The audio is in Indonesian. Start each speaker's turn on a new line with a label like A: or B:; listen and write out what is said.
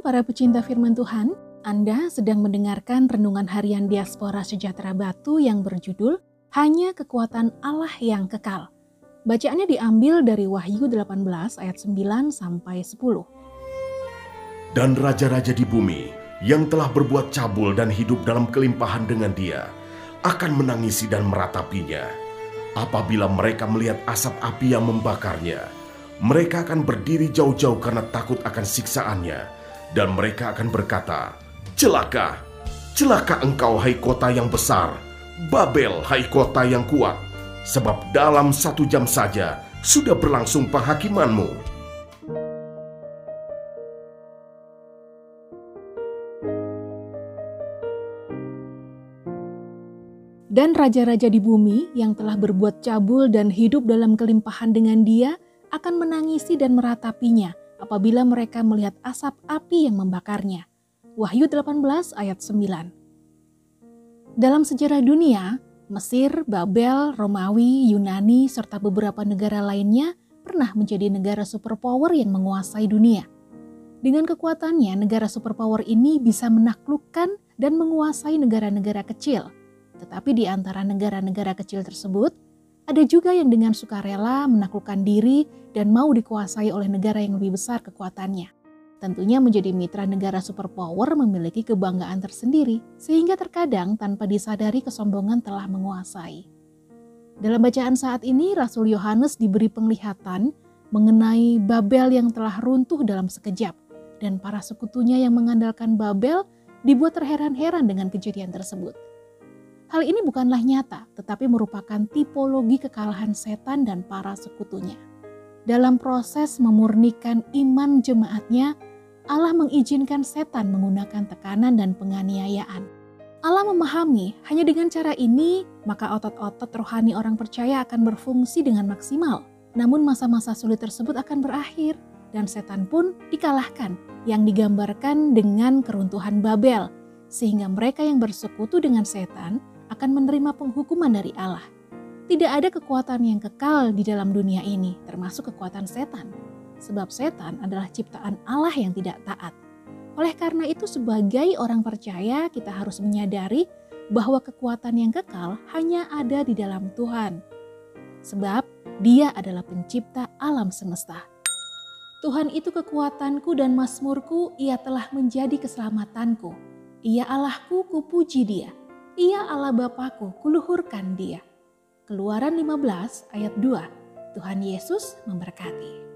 A: para pecinta firman Tuhan, Anda sedang mendengarkan renungan harian Diaspora Sejahtera Batu yang berjudul Hanya Kekuatan Allah yang Kekal. Bacaannya diambil dari Wahyu 18 ayat 9 sampai 10.
B: Dan raja-raja di bumi yang telah berbuat cabul dan hidup dalam kelimpahan dengan dia akan menangisi dan meratapinya. Apabila mereka melihat asap api yang membakarnya, mereka akan berdiri jauh-jauh karena takut akan siksaannya. Dan mereka akan berkata, Celaka, celaka engkau hai kota yang besar, Babel hai kota yang kuat, sebab dalam satu jam saja sudah berlangsung penghakimanmu.
A: Dan raja-raja di bumi yang telah berbuat cabul dan hidup dalam kelimpahan dengan dia akan menangisi dan meratapinya apabila mereka melihat asap api yang membakarnya. Wahyu 18 ayat 9. Dalam sejarah dunia, Mesir, Babel, Romawi, Yunani, serta beberapa negara lainnya pernah menjadi negara superpower yang menguasai dunia. Dengan kekuatannya, negara superpower ini bisa menaklukkan dan menguasai negara-negara kecil. Tetapi di antara negara-negara kecil tersebut, ada juga yang dengan sukarela menaklukkan diri dan mau dikuasai oleh negara yang lebih besar kekuatannya. Tentunya menjadi mitra negara superpower memiliki kebanggaan tersendiri, sehingga terkadang tanpa disadari kesombongan telah menguasai. Dalam bacaan saat ini, Rasul Yohanes diberi penglihatan mengenai Babel yang telah runtuh dalam sekejap, dan para sekutunya yang mengandalkan Babel dibuat terheran-heran dengan kejadian tersebut. Hal ini bukanlah nyata, tetapi merupakan tipologi kekalahan setan dan para sekutunya. Dalam proses memurnikan iman jemaatnya, Allah mengizinkan setan menggunakan tekanan dan penganiayaan. Allah memahami hanya dengan cara ini, maka otot-otot rohani orang percaya akan berfungsi dengan maksimal. Namun masa-masa sulit tersebut akan berakhir dan setan pun dikalahkan yang digambarkan dengan keruntuhan Babel. Sehingga mereka yang bersekutu dengan setan akan menerima penghukuman dari Allah. Tidak ada kekuatan yang kekal di dalam dunia ini, termasuk kekuatan setan. Sebab setan adalah ciptaan Allah yang tidak taat. Oleh karena itu, sebagai orang percaya, kita harus menyadari bahwa kekuatan yang kekal hanya ada di dalam Tuhan. Sebab Dia adalah Pencipta alam semesta. Tuhan itu kekuatanku dan masmurku, Ia telah menjadi keselamatanku. Ia Allahku, kupuji Dia. Ia Allah Bapakku, kuluhurkan dia. Keluaran 15 ayat 2. Tuhan Yesus memberkati.